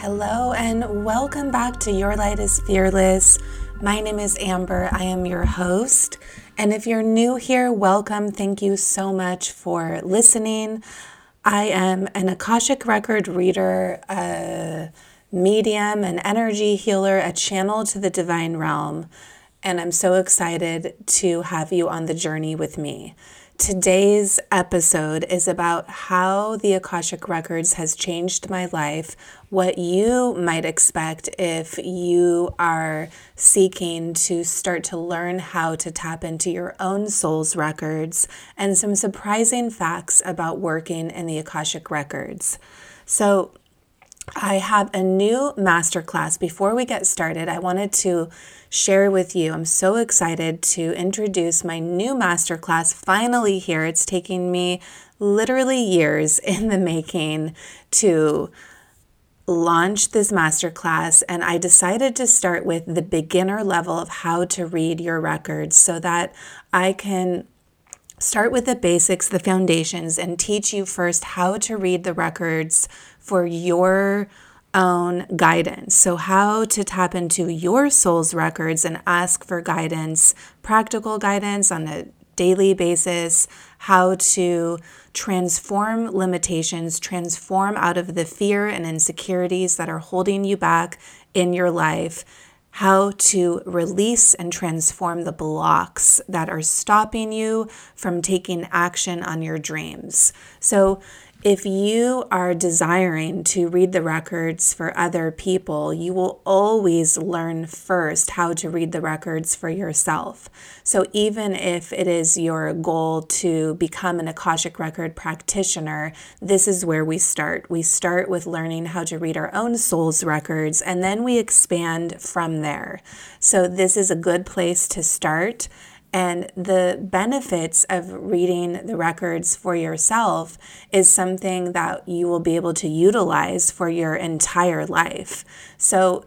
Hello, and welcome back to Your Light is Fearless. My name is Amber. I am your host. And if you're new here, welcome. Thank you so much for listening. I am an Akashic Record reader, a medium, an energy healer, a channel to the divine realm. And I'm so excited to have you on the journey with me. Today's episode is about how the Akashic Records has changed my life, what you might expect if you are seeking to start to learn how to tap into your own soul's records, and some surprising facts about working in the Akashic Records. So, I have a new masterclass. Before we get started, I wanted to share with you. I'm so excited to introduce my new masterclass finally here. It's taking me literally years in the making to launch this masterclass and I decided to start with the beginner level of how to read your records so that I can start with the basics, the foundations, and teach you first how to read the records for your own guidance. So, how to tap into your soul's records and ask for guidance, practical guidance on a daily basis, how to transform limitations, transform out of the fear and insecurities that are holding you back in your life, how to release and transform the blocks that are stopping you from taking action on your dreams. So, if you are desiring to read the records for other people, you will always learn first how to read the records for yourself. So, even if it is your goal to become an Akashic Record practitioner, this is where we start. We start with learning how to read our own soul's records, and then we expand from there. So, this is a good place to start. And the benefits of reading the records for yourself is something that you will be able to utilize for your entire life. So,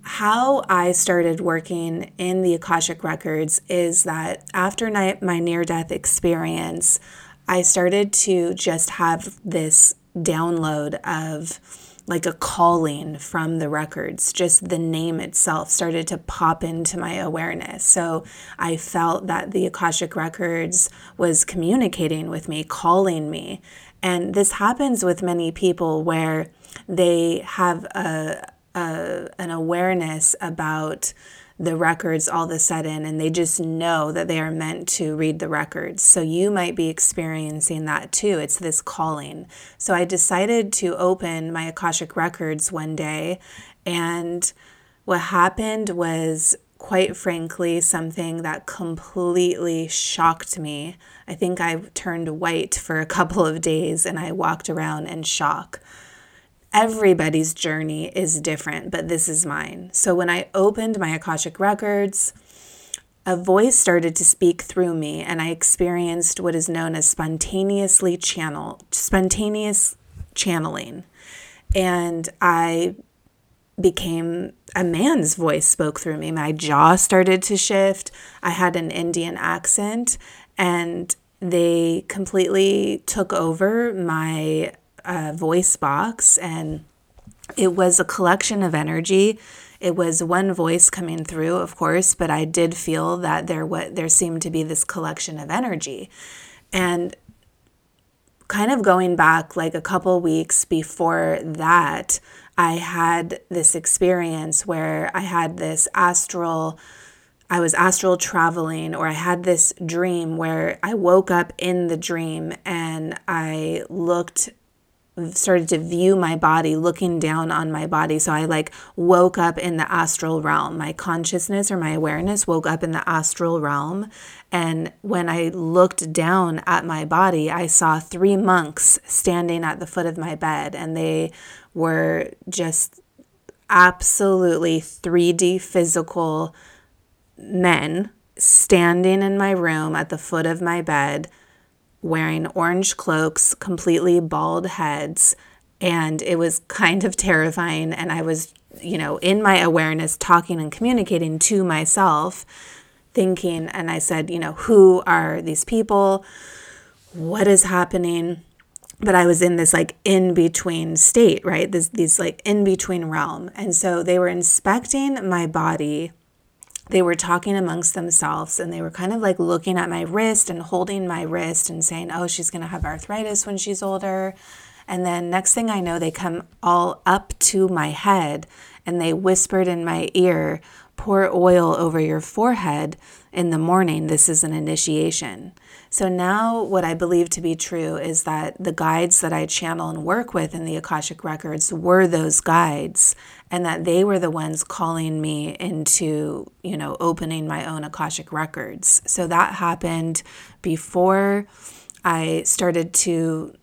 how I started working in the Akashic Records is that after my near death experience, I started to just have this download of like a calling from the records. Just the name itself started to pop into my awareness. So I felt that the Akashic Records was communicating with me, calling me. And this happens with many people where they have a, a an awareness about the records all of a sudden and they just know that they are meant to read the records. So you might be experiencing that too. It's this calling. So I decided to open my Akashic records one day and what happened was quite frankly something that completely shocked me. I think I turned white for a couple of days and I walked around in shock everybody's journey is different, but this is mine. So when I opened my Akashic Records, a voice started to speak through me, and I experienced what is known as spontaneously channel, spontaneous channeling. And I became a man's voice spoke through me. My jaw started to shift. I had an Indian accent, and they completely took over my uh, voice box, and it was a collection of energy. It was one voice coming through, of course, but I did feel that there what there seemed to be this collection of energy, and kind of going back like a couple weeks before that, I had this experience where I had this astral. I was astral traveling, or I had this dream where I woke up in the dream and I looked started to view my body looking down on my body. So i like woke up in the astral realm. My consciousness or my awareness woke up in the astral realm. And when i looked down at my body i saw three monks standing at the foot of my bed and they were just absolutely 3d physical men standing in my room at the foot of my bed wearing orange cloaks, completely bald heads. And it was kind of terrifying. And I was, you know, in my awareness, talking and communicating to myself, thinking, and I said, you know, who are these people? What is happening? but I was in this like in between state, right? This these like in between realm. And so they were inspecting my body. They were talking amongst themselves and they were kind of like looking at my wrist and holding my wrist and saying, "Oh, she's going to have arthritis when she's older." And then next thing I know, they come all up to my head and they whispered in my ear, pour oil over your forehead in the morning. This is an initiation. So now, what I believe to be true is that the guides that I channel and work with in the Akashic Records were those guides, and that they were the ones calling me into, you know, opening my own Akashic Records. So that happened before I started to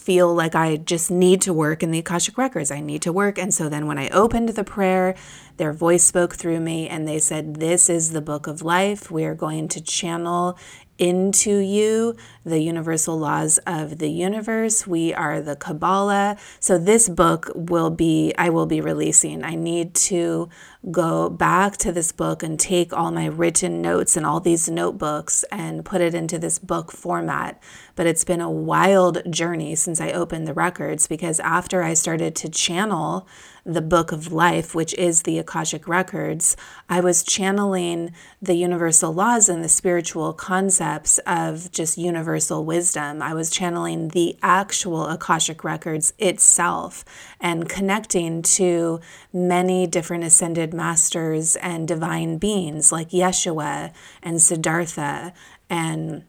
feel like I just need to work in the Akashic Records. I need to work. And so then when I opened the prayer, their voice spoke through me and they said, This is the book of life. We are going to channel into you the universal laws of the universe. We are the Kabbalah. So this book will be, I will be releasing. I need to go back to this book and take all my written notes and all these notebooks and put it into this book format. But it's been a wild journey since I opened the records because after I started to channel the book of life, which is the Akashic Records, I was channeling the universal laws and the spiritual concepts of just universal wisdom. I was channeling the actual Akashic Records itself and connecting to many different ascended masters and divine beings like Yeshua and Siddhartha and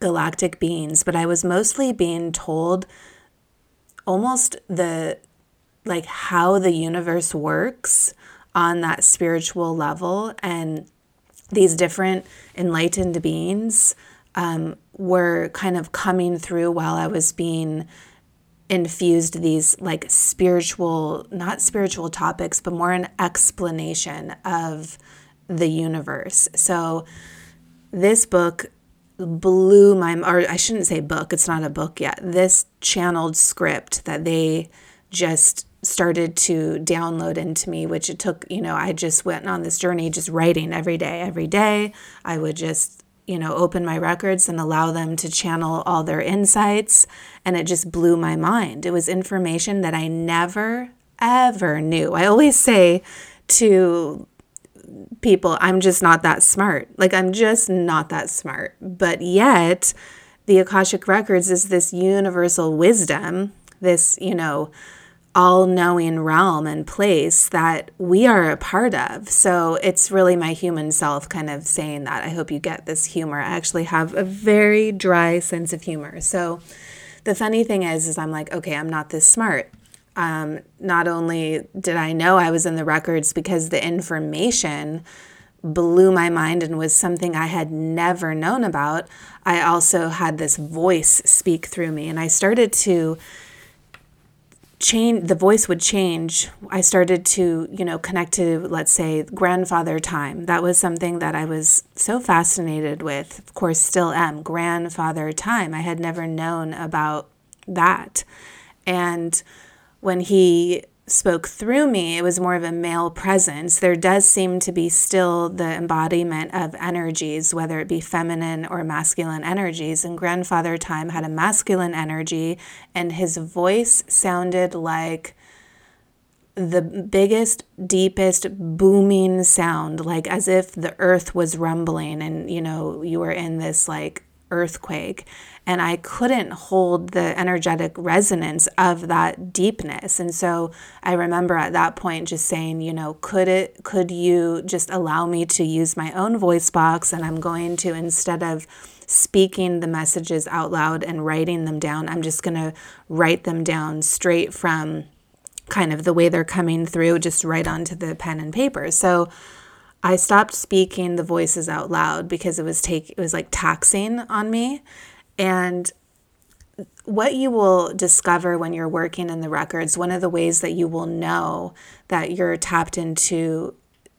galactic beings. But I was mostly being told almost the like how the universe works on that spiritual level and these different enlightened beings um, were kind of coming through while I was being infused these like spiritual, not spiritual topics, but more an explanation of the universe. So this book blew my, or I shouldn't say book, it's not a book yet. This channeled script that they just started to download into me, which it took, you know, I just went on this journey just writing every day, every day. I would just, you know, open my records and allow them to channel all their insights. And it just blew my mind. It was information that I never, ever knew. I always say to people, I'm just not that smart. Like, I'm just not that smart. But yet, the Akashic Records is this universal wisdom, this, you know, all knowing realm and place that we are a part of. So it's really my human self kind of saying that. I hope you get this humor. I actually have a very dry sense of humor. So the funny thing is, is I'm like, okay, I'm not this smart. Um, not only did I know I was in the records because the information blew my mind and was something I had never known about, I also had this voice speak through me. And I started to change the voice would change. I started to you know connect to let's say grandfather time. That was something that i was so fascinated with. Of course still am grandfather time. I had never known about that. And when he spoke through me, it was more of a male presence. There does seem to be still the embodiment of energies, whether it be feminine or masculine energies. And grandfather time had a masculine energy, and his voice sounded like the biggest, deepest booming sound, like as if the earth was rumbling and, you know, you were in this like earthquake and I couldn't hold the energetic resonance of that deepness. And so I remember at that point just saying, you know, could it could you just allow me to use my own voice box and I'm going to instead of speaking the messages out loud and writing them down, I'm just going to write them down straight from kind of the way they're coming through just right onto the pen and paper. So I stopped speaking the voices out loud because it was take it was like taxing on me and what you will discover when you're working in the records, one of the ways that you will know that you're tapped into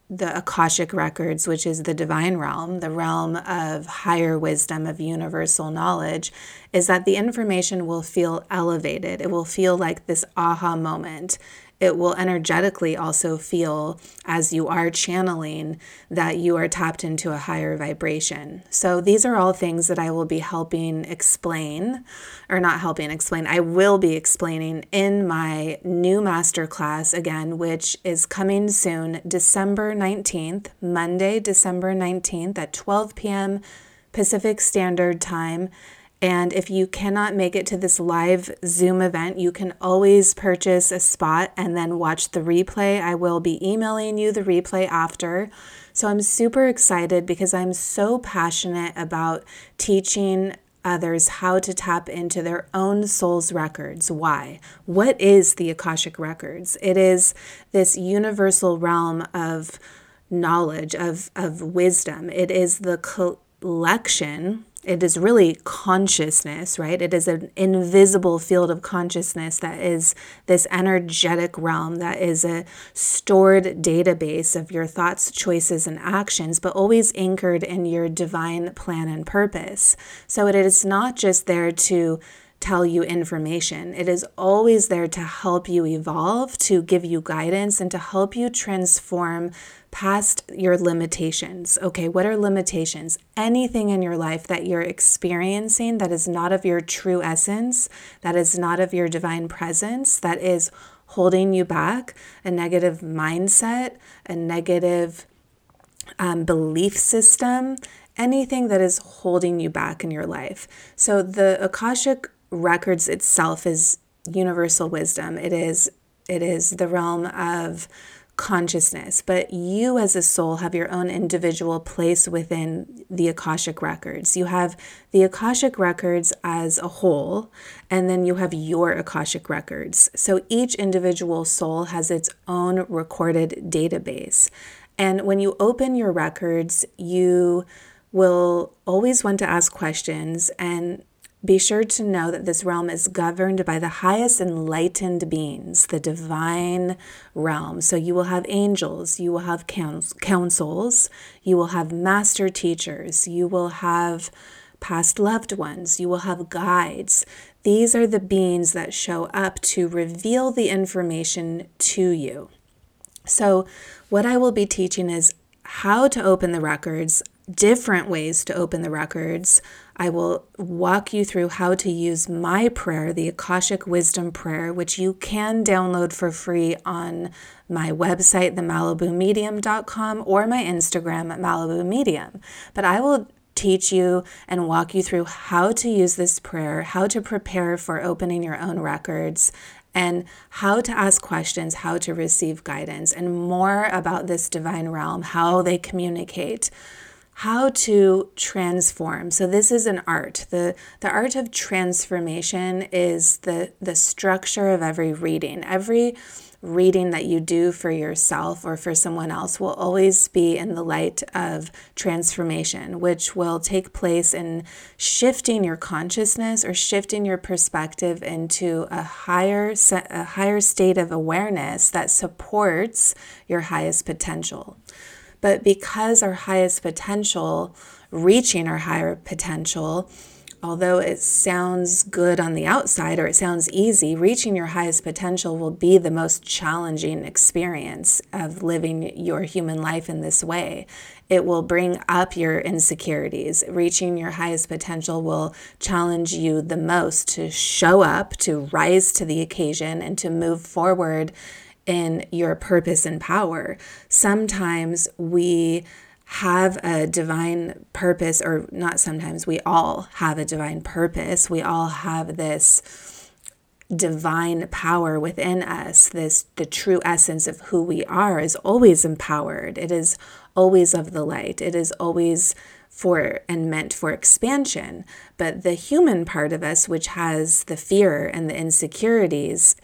the Akashic records, which is the divine realm, the realm of higher wisdom, of universal knowledge, is that the information will feel elevated. It will feel like this aha moment. It will energetically also feel as you are channeling that you are tapped into a higher vibration. So these are all things that I will be helping explain, or not helping explain, I will be explaining in my new masterclass again, which is coming soon, December 19th, Monday, December 19th at 12 p.m. Pacific Standard Time. And if you cannot make it to this live Zoom event, you can always purchase a spot and then watch the replay. I will be emailing you the replay after. So I'm super excited because I'm so passionate about teaching others how to tap into their own soul's records. Why? What is the Akashic Records? It is this universal realm of knowledge, of, of wisdom. It is the collection it is really consciousness, right? It is an invisible field of consciousness that is this energetic realm that is a stored database of your thoughts, choices, and actions, but always anchored in your divine plan and purpose. So it is not just there to tell you information. It is always there to help you evolve, to give you guidance, and to help you transform past your limitations. Okay, what are limitations? Anything in your life that you're experiencing that is not of your true essence, that is not of your divine presence, that is holding you back, a negative mindset, a negative um, belief system, anything that is holding you back in your life. So the Akashic records itself is universal wisdom. It is it is the realm of consciousness, but you as a soul have your own individual place within the Akashic records. You have the Akashic records as a whole, and then you have your Akashic records. So each individual soul has its own recorded database. And when you open your records, you will always want to ask questions and be sure to know that this realm is governed by the highest enlightened beings, the divine realm. So you will have angels, you will have councils, you will have master teachers, you will have past loved ones, you will have guides. These are the beings that show up to reveal the information to you. So, what I will be teaching is how to open the records, different ways to open the records. I will walk you through how to use my prayer, the Akashic Wisdom Prayer, which you can download for free on my website, themalibumedium.com, or my Instagram at Malibu Medium. But I will teach you and walk you through how to use this prayer, how to prepare for opening your own records, and how to ask questions, how to receive guidance, and more about this divine realm, how they communicate how to transform. So this is an art. The the art of transformation is the the structure of every reading. Every reading that you do for yourself or for someone else will always be in the light of transformation, which will take place in shifting your consciousness or shifting your perspective into a higher a higher state of awareness that supports your highest potential. But because our highest potential, reaching our higher potential, although it sounds good on the outside or it sounds easy, reaching your highest potential will be the most challenging experience of living your human life in this way. It will bring up your insecurities. Reaching your highest potential will challenge you the most to show up, to rise to the occasion, and to move forward in your purpose and power. Sometimes we have a divine purpose, or not sometimes, we all have a divine purpose. We all have this divine power within us. This, the true essence of who we are, is always empowered. It is always of the light. It is always for and meant for expansion. But the human part of us, which has the fear and the insecurities,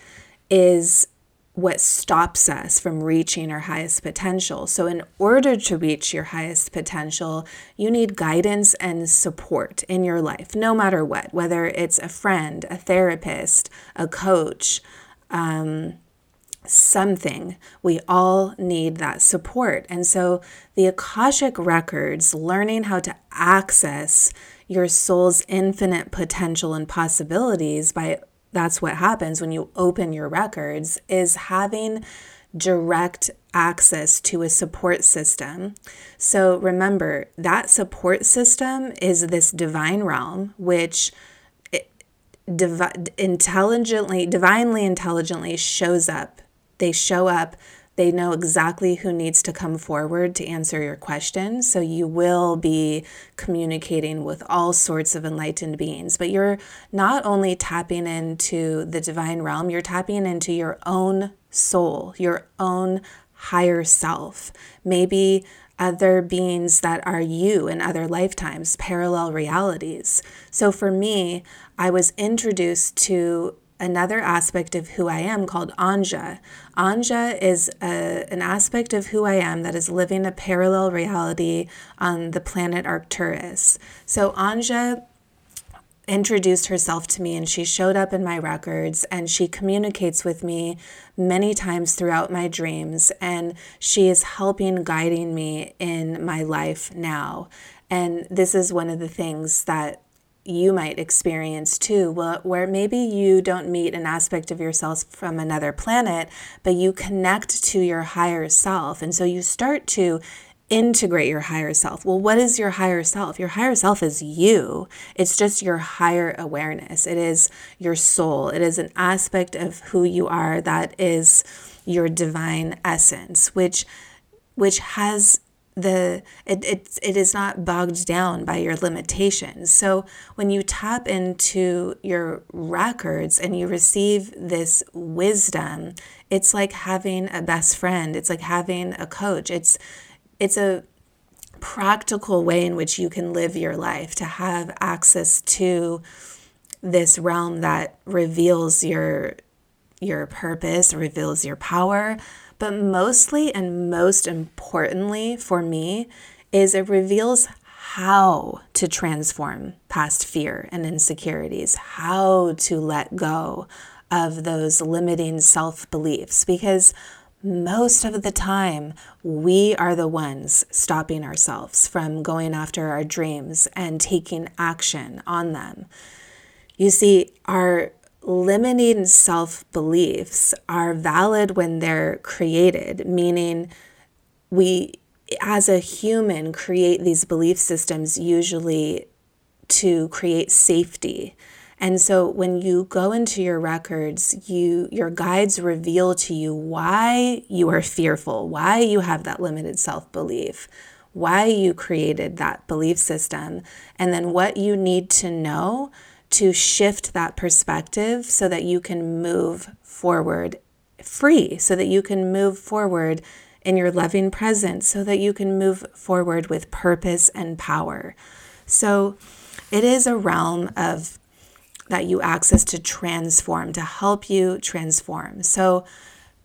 is what stops us from reaching our highest potential. So, in order to reach your highest potential, you need guidance and support in your life, no matter what, whether it's a friend, a therapist, a coach, um, something. We all need that support. And so, the Akashic Records, learning how to access your soul's infinite potential and possibilities by that's what happens when you open your records is having direct access to a support system. So remember, that support system is this divine realm, which eh, divi- intelligently, divinely intelligently shows up. They show up they know exactly who needs to come forward to answer your questions. So you will be communicating with all sorts of enlightened beings. But you're not only tapping into the divine realm, you're tapping into your own soul, your own higher self. Maybe other beings that are you in other lifetimes, parallel realities. So for me, I was introduced to another aspect of who I am called Anja. Anja is a, an aspect of who I am that is living a parallel reality on the planet Arcturus. So Anja introduced herself to me and she showed up in my records and she communicates with me many times throughout my dreams and she is helping guiding me in my life now and this is one of the things that you might experience too, where maybe you don't meet an aspect of yourself from another planet, but you connect to your higher self. And so you start to integrate your higher self. Well, what is your higher self? Your higher self is you. It's just your higher awareness. It is your soul. It is an aspect of who you are that is your divine essence, which which has the it, it, it is not bogged down by your limitations. So when you tap into your records and you receive this wisdom it's like having a best friend. It's like having a coach. It's it's a practical way in which you can live your life to have access to this realm that reveals your your purpose reveals your power but mostly and most importantly for me is it reveals how to transform past fear and insecurities, how to let go of those limiting self beliefs. Because most of the time, we are the ones stopping ourselves from going after our dreams and taking action on them. You see, our limiting self beliefs are valid when they're created, meaning we, as a human, create these belief systems usually to create safety. And so when you go into your records, you your guides reveal to you why you are fearful, why you have that limited self-belief, why you created that belief system, and then what you need to know to shift that perspective so that you can move forward free, so that you can move forward in your loving presence, so that you can move forward with purpose and power. So it is a realm of that you access to transform, to help you transform. So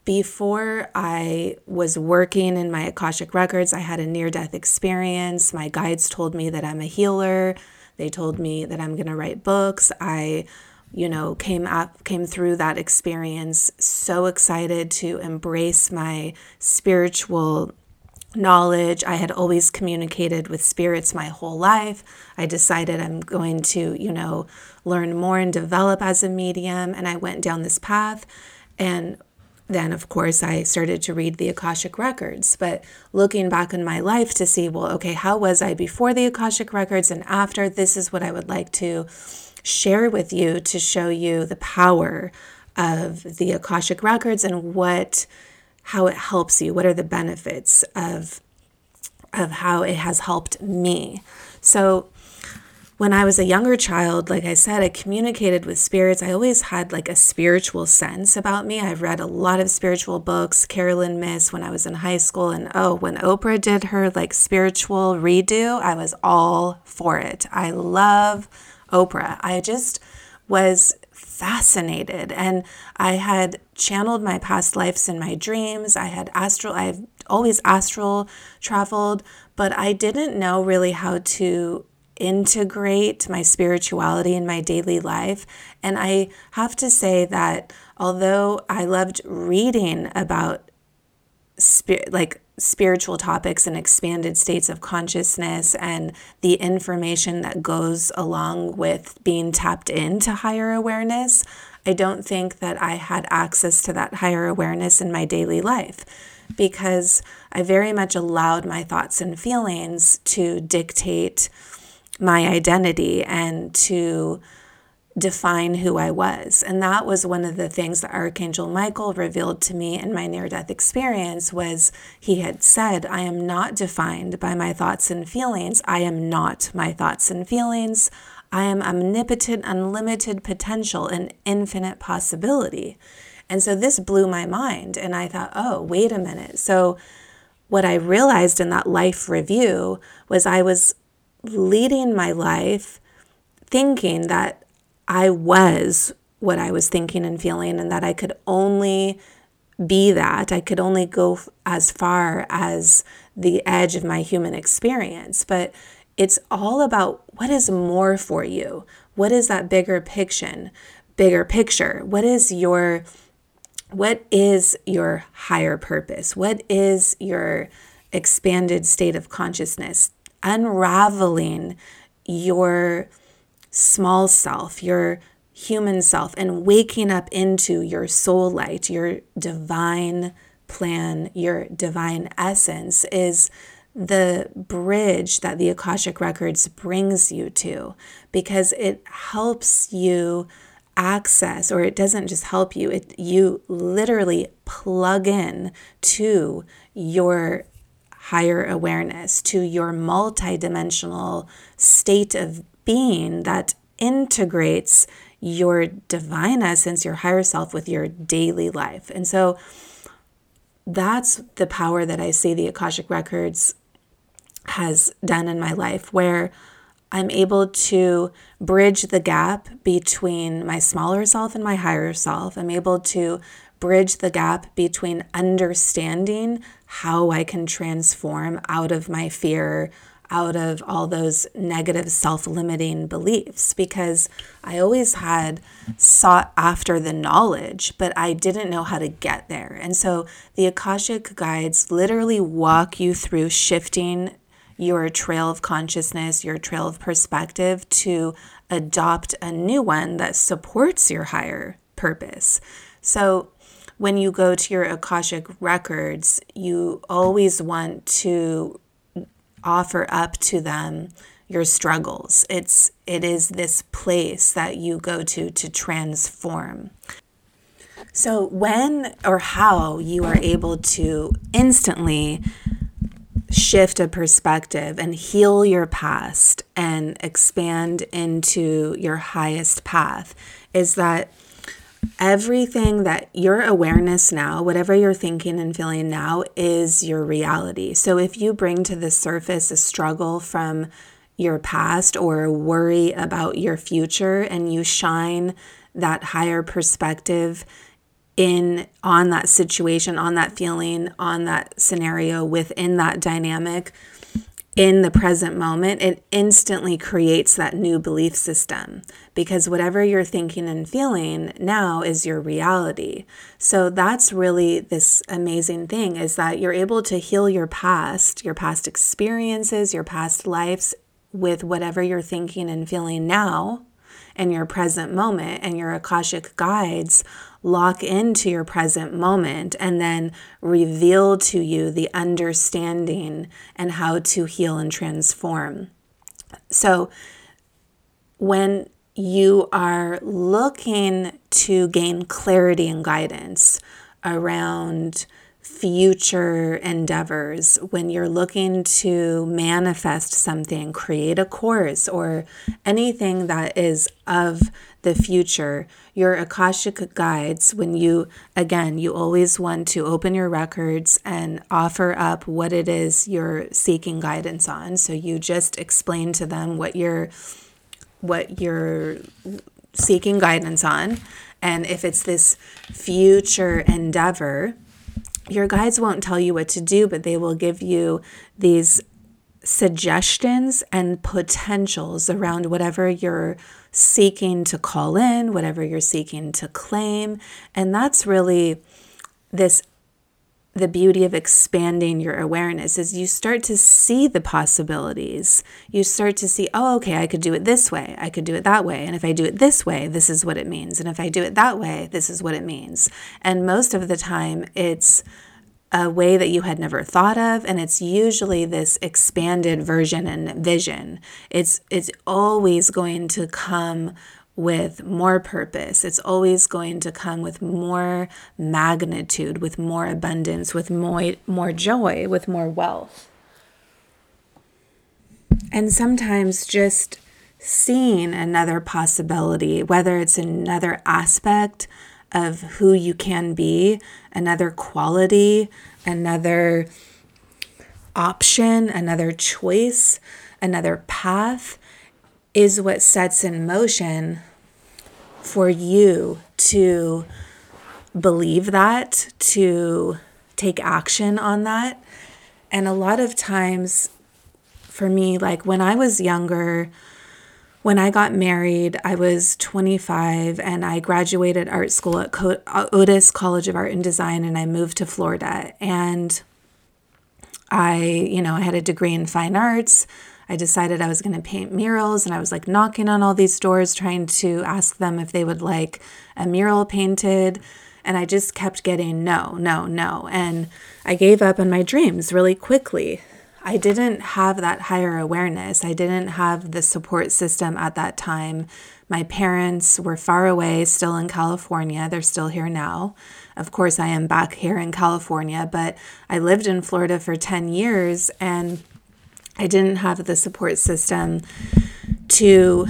before I was working in my Akashic records, I had a near death experience. My guides told me that I'm a healer they told me that I'm going to write books. I you know came up came through that experience so excited to embrace my spiritual knowledge. I had always communicated with spirits my whole life. I decided I'm going to, you know, learn more and develop as a medium and I went down this path and then of course I started to read the Akashic records. But looking back in my life to see, well, okay, how was I before the Akashic records and after? This is what I would like to share with you to show you the power of the Akashic records and what how it helps you. What are the benefits of of how it has helped me? So when I was a younger child, like I said, I communicated with spirits. I always had like a spiritual sense about me. I've read a lot of spiritual books, Caroline Myss when I was in high school. And oh, when Oprah did her like spiritual redo, I was all for it. I love Oprah. I just was fascinated and I had channeled my past lives in my dreams. I had astral, I've always astral traveled, but I didn't know really how to integrate my spirituality in my daily life. And I have to say that although I loved reading about spirit, like spiritual topics and expanded states of consciousness and the information that goes along with being tapped into higher awareness, I don't think that I had access to that higher awareness in my daily life because I very much allowed my thoughts and feelings to dictate my identity and to define who I was. And that was one of the things that Archangel Michael revealed to me in my near death experience was he had said, I am not defined by my thoughts and feelings. I am not my thoughts and feelings. I am omnipotent, unlimited potential and infinite possibility. And so this blew my mind. And I thought, oh, wait a minute. So, what I realized in that life review was I was leading my life thinking that I was what I was thinking and feeling, and that I could only be that. I could only go as far as the edge of my human experience. But it's all about what is more for you. What is that bigger picture? Bigger picture. What is your what is your higher purpose? What is your expanded state of consciousness? Unraveling your small self, your human self, and waking up into your soul light, your divine plan, your divine essence is the bridge that the Akashic Records brings you to because it helps you access or it doesn't just help you it you literally plug in to your higher awareness to your multidimensional state of being that integrates your divine essence your higher self with your daily life and so that's the power that I see the Akashic Records has done in my life where I'm able to bridge the gap between my smaller self and my higher self. I'm able to bridge the gap between understanding how I can transform out of my fear, out of all those negative self limiting beliefs, because I always had sought after the knowledge, but I didn't know how to get there. And so the Akashic guides literally walk you through shifting your trail of consciousness, your trail of perspective to adopt a new one that supports your higher purpose. So, when you go to your Akashic records, you always want to offer up to them your struggles. It's it is this place that you go to to transform. So when or how you are able to instantly shift a perspective and heal your past and expand into your highest path is that everything that your awareness now, whatever you're thinking and feeling now, is your reality. So if you bring to the surface a struggle from your past or worry about your future and you shine that higher perspective in on that situation, on that feeling, on that scenario, within that dynamic, in the present moment, it instantly creates that new belief system because whatever you're thinking and feeling now is your reality. So that's really this amazing thing is that you're able to heal your past, your past experiences, your past lives with whatever you're thinking and feeling now in your present moment and your Akashic guides lock into your present moment and then reveal to you the understanding and how to heal and transform. So, when you are looking to gain clarity and guidance around future endeavors, when you're looking to manifest something, create a course, or anything that is of the future, your Akashic guides, when you, again, you always want to open your records and offer up what it is you're seeking guidance on. So you just explain to them what you're, what you're seeking guidance on. And if it's this future endeavor, your guides won't tell you what to do, but they will give you these suggestions and potentials around whatever you're seeking to call in, whatever you're seeking to claim. And that's really this the beauty of expanding your awareness is you start to see the possibilities. You start to see, oh, okay, I could do it this way. I could do it that way. And if I do it this way, this is what it means. And if I do it that way, this is what it means. And most of the time, it's a way that you had never thought of and it's usually this expanded version and vision it's it's always going to come with more purpose. It's always going to come with more magnitude, with more abundance, with more, more joy, with more wealth. And sometimes just seeing another possibility, whether it's another aspect of who you can be, another quality, another option, another choice, another path, is what sets in motion for you to believe that, to take action on that. And a lot of times for me, like when I was younger, when I got married, I was 25 and I graduated art school at uh, Otis College of Art and Design and I moved to Florida. And I, you know, I had a degree in fine arts. I decided I was going to paint murals and I was like knocking on all these doors trying to ask them if they would like a mural painted. And I just kept getting no, no, no. And I gave up on my dreams really quickly. I didn't have that higher awareness. I didn't have the support system at that time. My parents were far away, still in California. They're still here now. Of course, I am back here in California, but I lived in Florida for 10 years and I didn't have the support system to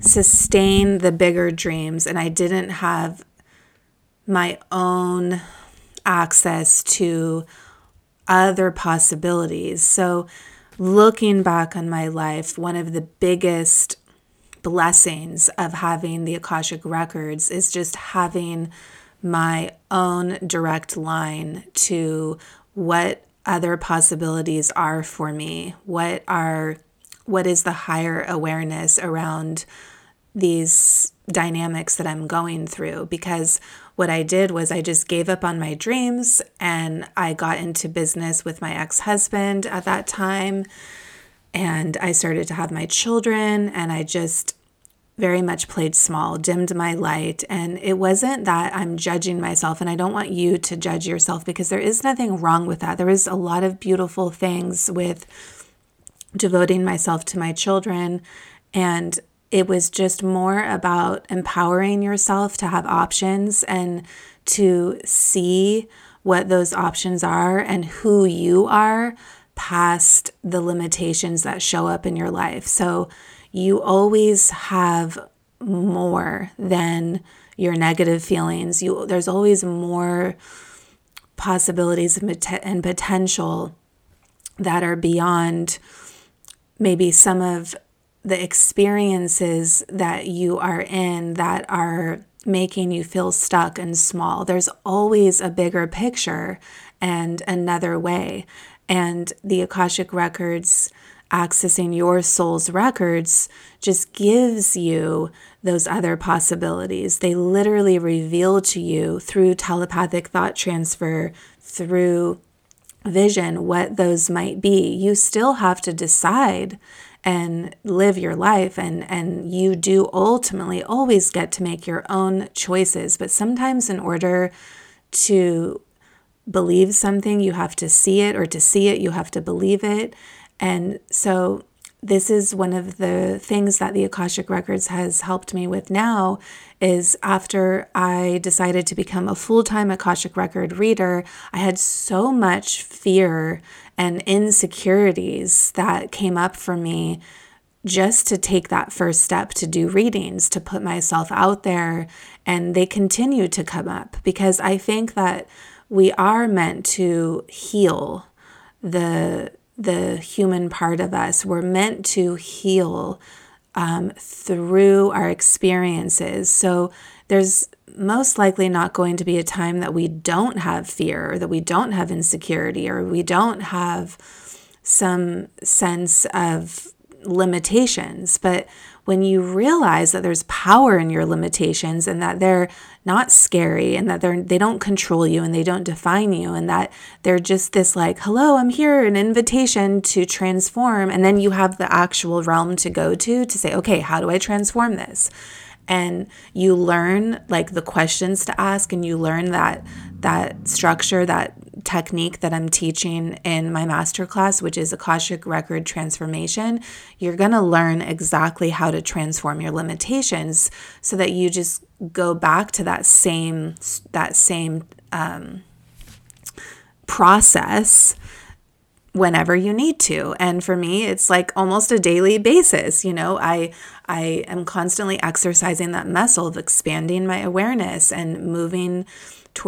sustain the bigger dreams, and I didn't have my own access to other possibilities. So, looking back on my life, one of the biggest blessings of having the Akashic Records is just having my own direct line to what other possibilities are for me? What are what is the higher awareness around these dynamics that I'm going through? Because what I did was I just gave up on my dreams and I got into business with my ex-husband at that time. And I started to have my children and I just very much played small, dimmed my light. And it wasn't that I'm judging myself, and I don't want you to judge yourself because there is nothing wrong with that. There is a lot of beautiful things with devoting myself to my children. And it was just more about empowering yourself to have options and to see what those options are and who you are past the limitations that show up in your life. So, you always have more than your negative feelings. You there's always more possibilities and potential that are beyond maybe some of the experiences that you are in that are making you feel stuck and small. There's always a bigger picture and another way. And the Akashic Records accessing your soul's records just gives you those other possibilities. They literally reveal to you through telepathic thought transfer, through vision, what those might be. You still have to decide and live your life and and you do ultimately always get to make your own choices but sometimes in order to believe something you have to see it or to see it you have to believe it and so this is one of the things that the Akashic Records has helped me with now is after I decided to become a full-time Akashic Record reader, I had so much fear and insecurities that came up for me just to take that first step to do readings, to put myself out there, and they continue to come up because I think that we are meant to heal the the human part of us. We're meant to heal um, through our experiences. So there's most likely not going to be a time that we don't have fear, or that we don't have insecurity, or we don't have some sense of limitations. But when you realize that there's power in your limitations and that they're not scary and that they're they don't control you and they don't define you and that they're just this like hello i'm here an invitation to transform and then you have the actual realm to go to to say okay how do i transform this? And you learn like the questions to ask and you learn that that structure that technique that I'm teaching in my masterclass, which is Akashic Record Transformation, you're going to learn exactly how to transform your limitations so that you just go back to that same that same um, process whenever you need to. And for me it's like almost a daily basis you know? I i am constantly exercising that muscle of expanding my awareness and moving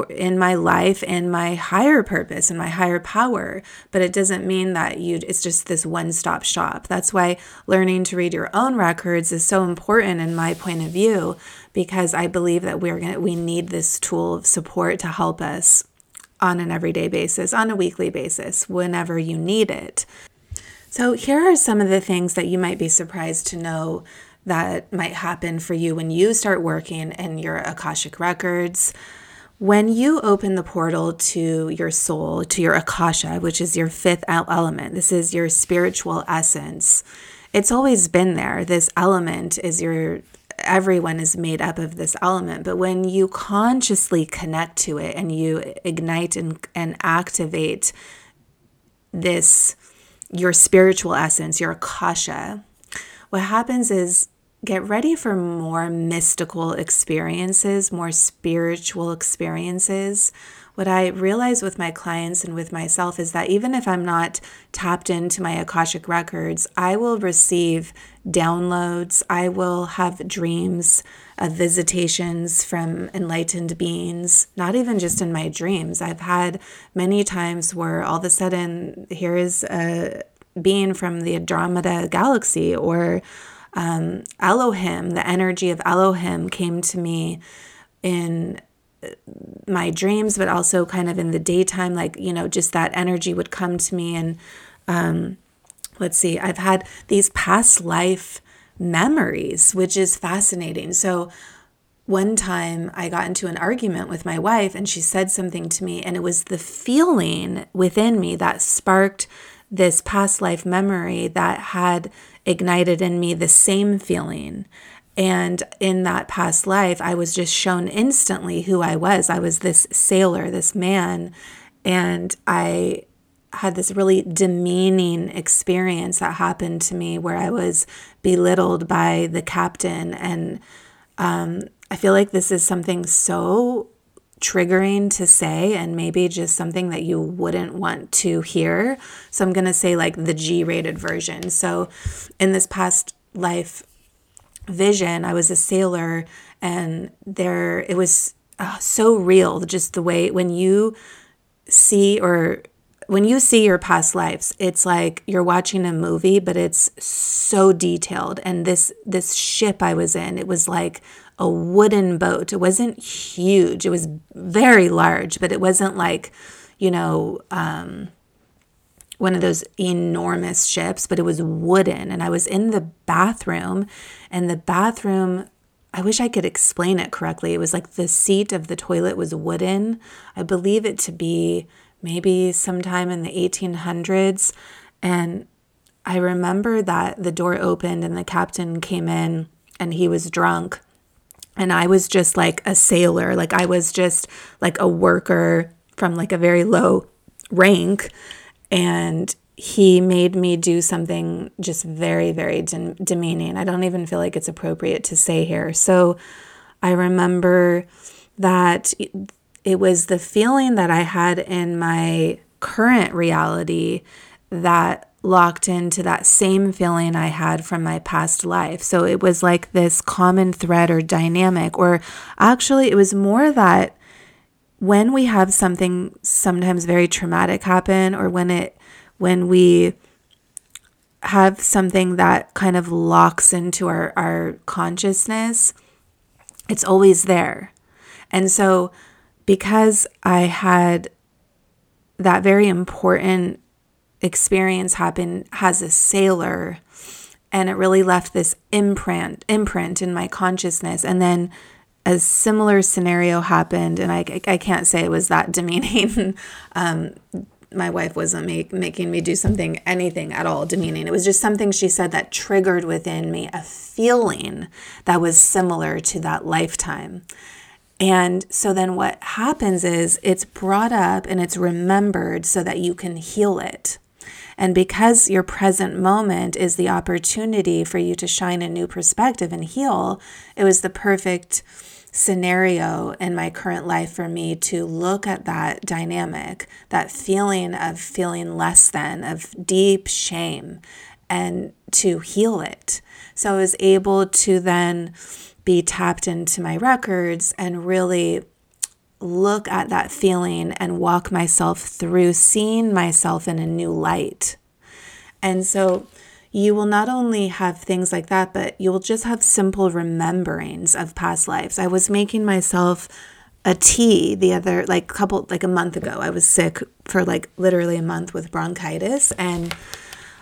in my life and my higher purpose and my higher power but it doesn't mean that you it's just this one-stop shop. That's why learning to read your own records is so important in my point of view because i believe that we're going to we need this tool of support to help us on an everyday basis on a weekly basis whenever you need it. So here are some of the things that you might be surprised to know that might happen for you when you start working in your akashic records when you open the portal to your soul, to your Akasha, which is your fifth element, this is your spiritual essence. It's always been there. This element is your, everyone is made up of this element. But when you consciously connect to it and you ignite and, and activate this, your spiritual essence, your Akasha, what happens is get ready for more mystical experiences, more spiritual experiences. What I realize with my clients and with myself is that even if I'm not tapped into my Akashic records, I will receive downloads, I will have dreams of visitations from enlightened beings, not even just in my dreams. I've had many times where all of a sudden here is a being from the Andromeda galaxy or um, Elohim, the energy of Elohim came to me in uh, my dreams, but also kind of in the daytime. Like, you know, just that energy would come to me. And um, let's see, I've had these past life memories, which is fascinating. So, one time I got into an argument with my wife and she said something to me, and it was the feeling within me that sparked this past life memory that had ignited in me the same feeling. And in that past life, I was just shown instantly who I was. I was this sailor, this man, and I had this really demeaning experience that happened to me where I was belittled by the captain. And um, I feel like this is something so triggering to say and maybe just something that you wouldn't want to hear. So I'm going to say like the G rated version. So in this past life vision, I was a sailor and there it was uh, so real just the way when you see or when you see your past lives it's like you're watching a movie but it's so detailed and this this ship i was in it was like a wooden boat. It wasn't huge, it was very large, but it wasn't like, you know, um, one of those enormous ships, but it was wooden. And I was in the bathroom, and the bathroom, I wish I could explain it correctly. It was like the seat of the toilet was wooden. I believe it to be maybe sometime in the 1800s. And I remember that the door opened and the captain came in and he was drunk and I was just like a sailor, like I was just like a worker from like a very low rank and he made me do something just very very de- demeaning. I don't even feel like it's appropriate to say here. So I remember that it was the feeling that I had in my current reality that locked into that same feeling I had from my past life. So it was like this common thread or dynamic, or actually, it was more that when we have something sometimes very traumatic happen, or when it, when we, have something that kind of locks into our, our consciousness, it's always there. And so, because I had that very important experience happened as a sailor and it really left this imprint imprint in my consciousness. And then a similar scenario happened and i, I can't say it was that demeaning. Um, my wife wasn't make, making me do something anything at all demeaning. It was just something she said that triggered within me a feeling that was similar to that lifetime. And so then what happens is it's brought up and it's remembered so that you can heal it and because your present moment is the opportunity for you to shine a new perspective and heal, it was the perfect scenario in my current life for me to look at that dynamic, that feeling of feeling less than, of deep shame, and to heal it. So I was able to then be tapped into my records and really look at that feeling and walk myself through seeing myself in a new light. And so you will not only have things like that, but you will just have simple rememberings of past lives. I was making myself a tea the other like couple like a month ago. I was sick for like literally a month with bronchitis and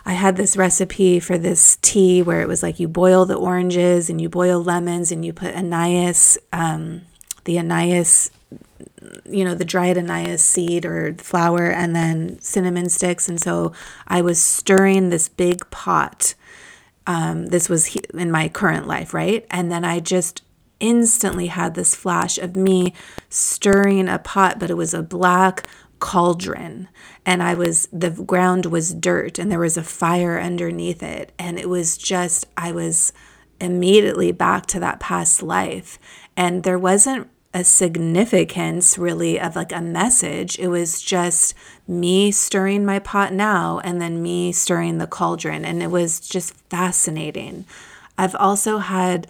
I had this recipe for this tea where it was like you boil the oranges and you boil lemons and you put anise, um, the anise you know, the dried anise seed or flour and then cinnamon sticks. And so I was stirring this big pot. Um, this was in my current life, right? And then I just instantly had this flash of me stirring a pot, but it was a black cauldron. And I was, the ground was dirt and there was a fire underneath it. And it was just, I was immediately back to that past life. And there wasn't a significance really of like a message. It was just me stirring my pot now and then me stirring the cauldron. And it was just fascinating. I've also had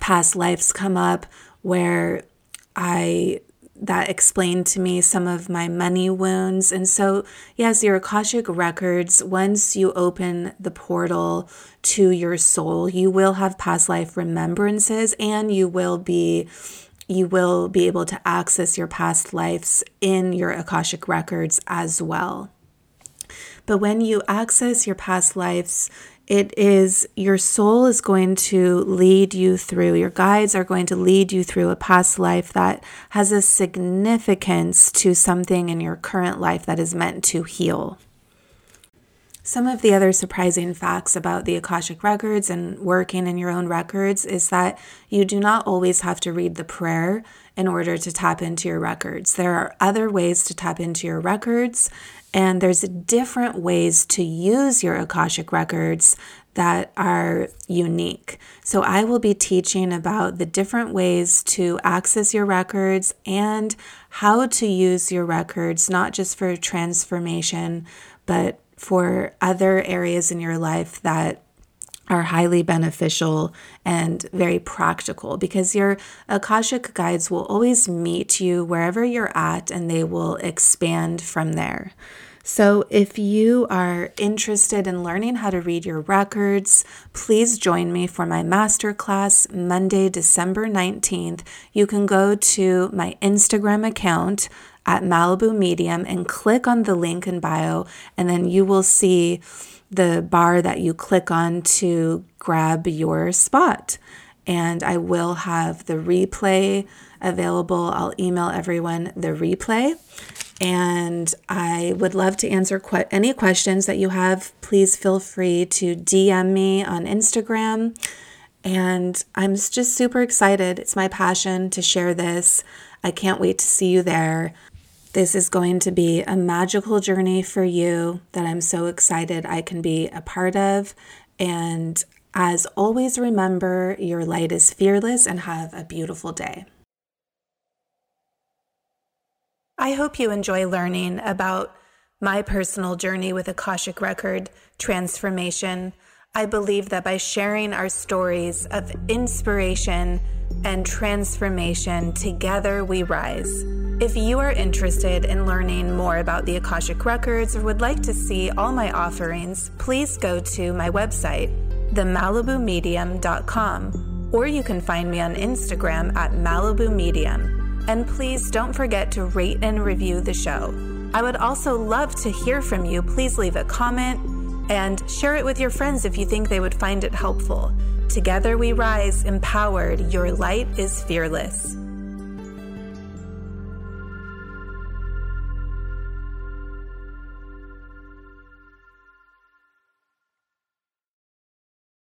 past lives come up where I that explained to me some of my money wounds. And so, yes, your Akashic records, once you open the portal to your soul, you will have past life remembrances and you will be you will be able to access your past lives in your Akashic records as well. But when you access your past lives, it is your soul is going to lead you through, your guides are going to lead you through a past life that has a significance to something in your current life that is meant to heal. Some of the other surprising facts about the Akashic Records and working in your own records is that you do not always have to read the prayer in order to tap into your records. There are other ways to tap into your records, and there's different ways to use your Akashic Records that are unique. So, I will be teaching about the different ways to access your records and how to use your records, not just for transformation, but for other areas in your life that are highly beneficial and very practical because your Akashic guides will always meet you wherever you're at and they will expand from there. So, if you are interested in learning how to read your records, please join me for my masterclass Monday, December 19th. You can go to my Instagram account at Malibu Medium and click on the link in bio, and then you will see the bar that you click on to grab your spot. And I will have the replay available. I'll email everyone the replay. And I would love to answer que- any questions that you have. Please feel free to DM me on Instagram. And I'm just super excited. It's my passion to share this. I can't wait to see you there. This is going to be a magical journey for you that I'm so excited I can be a part of. And as always, remember your light is fearless and have a beautiful day. I hope you enjoy learning about my personal journey with Akashic Record transformation. I believe that by sharing our stories of inspiration and transformation, together we rise. If you are interested in learning more about the Akashic Records or would like to see all my offerings, please go to my website, themalibumedium.com, or you can find me on Instagram at Malibu Medium. And please don't forget to rate and review the show. I would also love to hear from you. Please leave a comment and share it with your friends if you think they would find it helpful. Together we rise, empowered. Your light is fearless.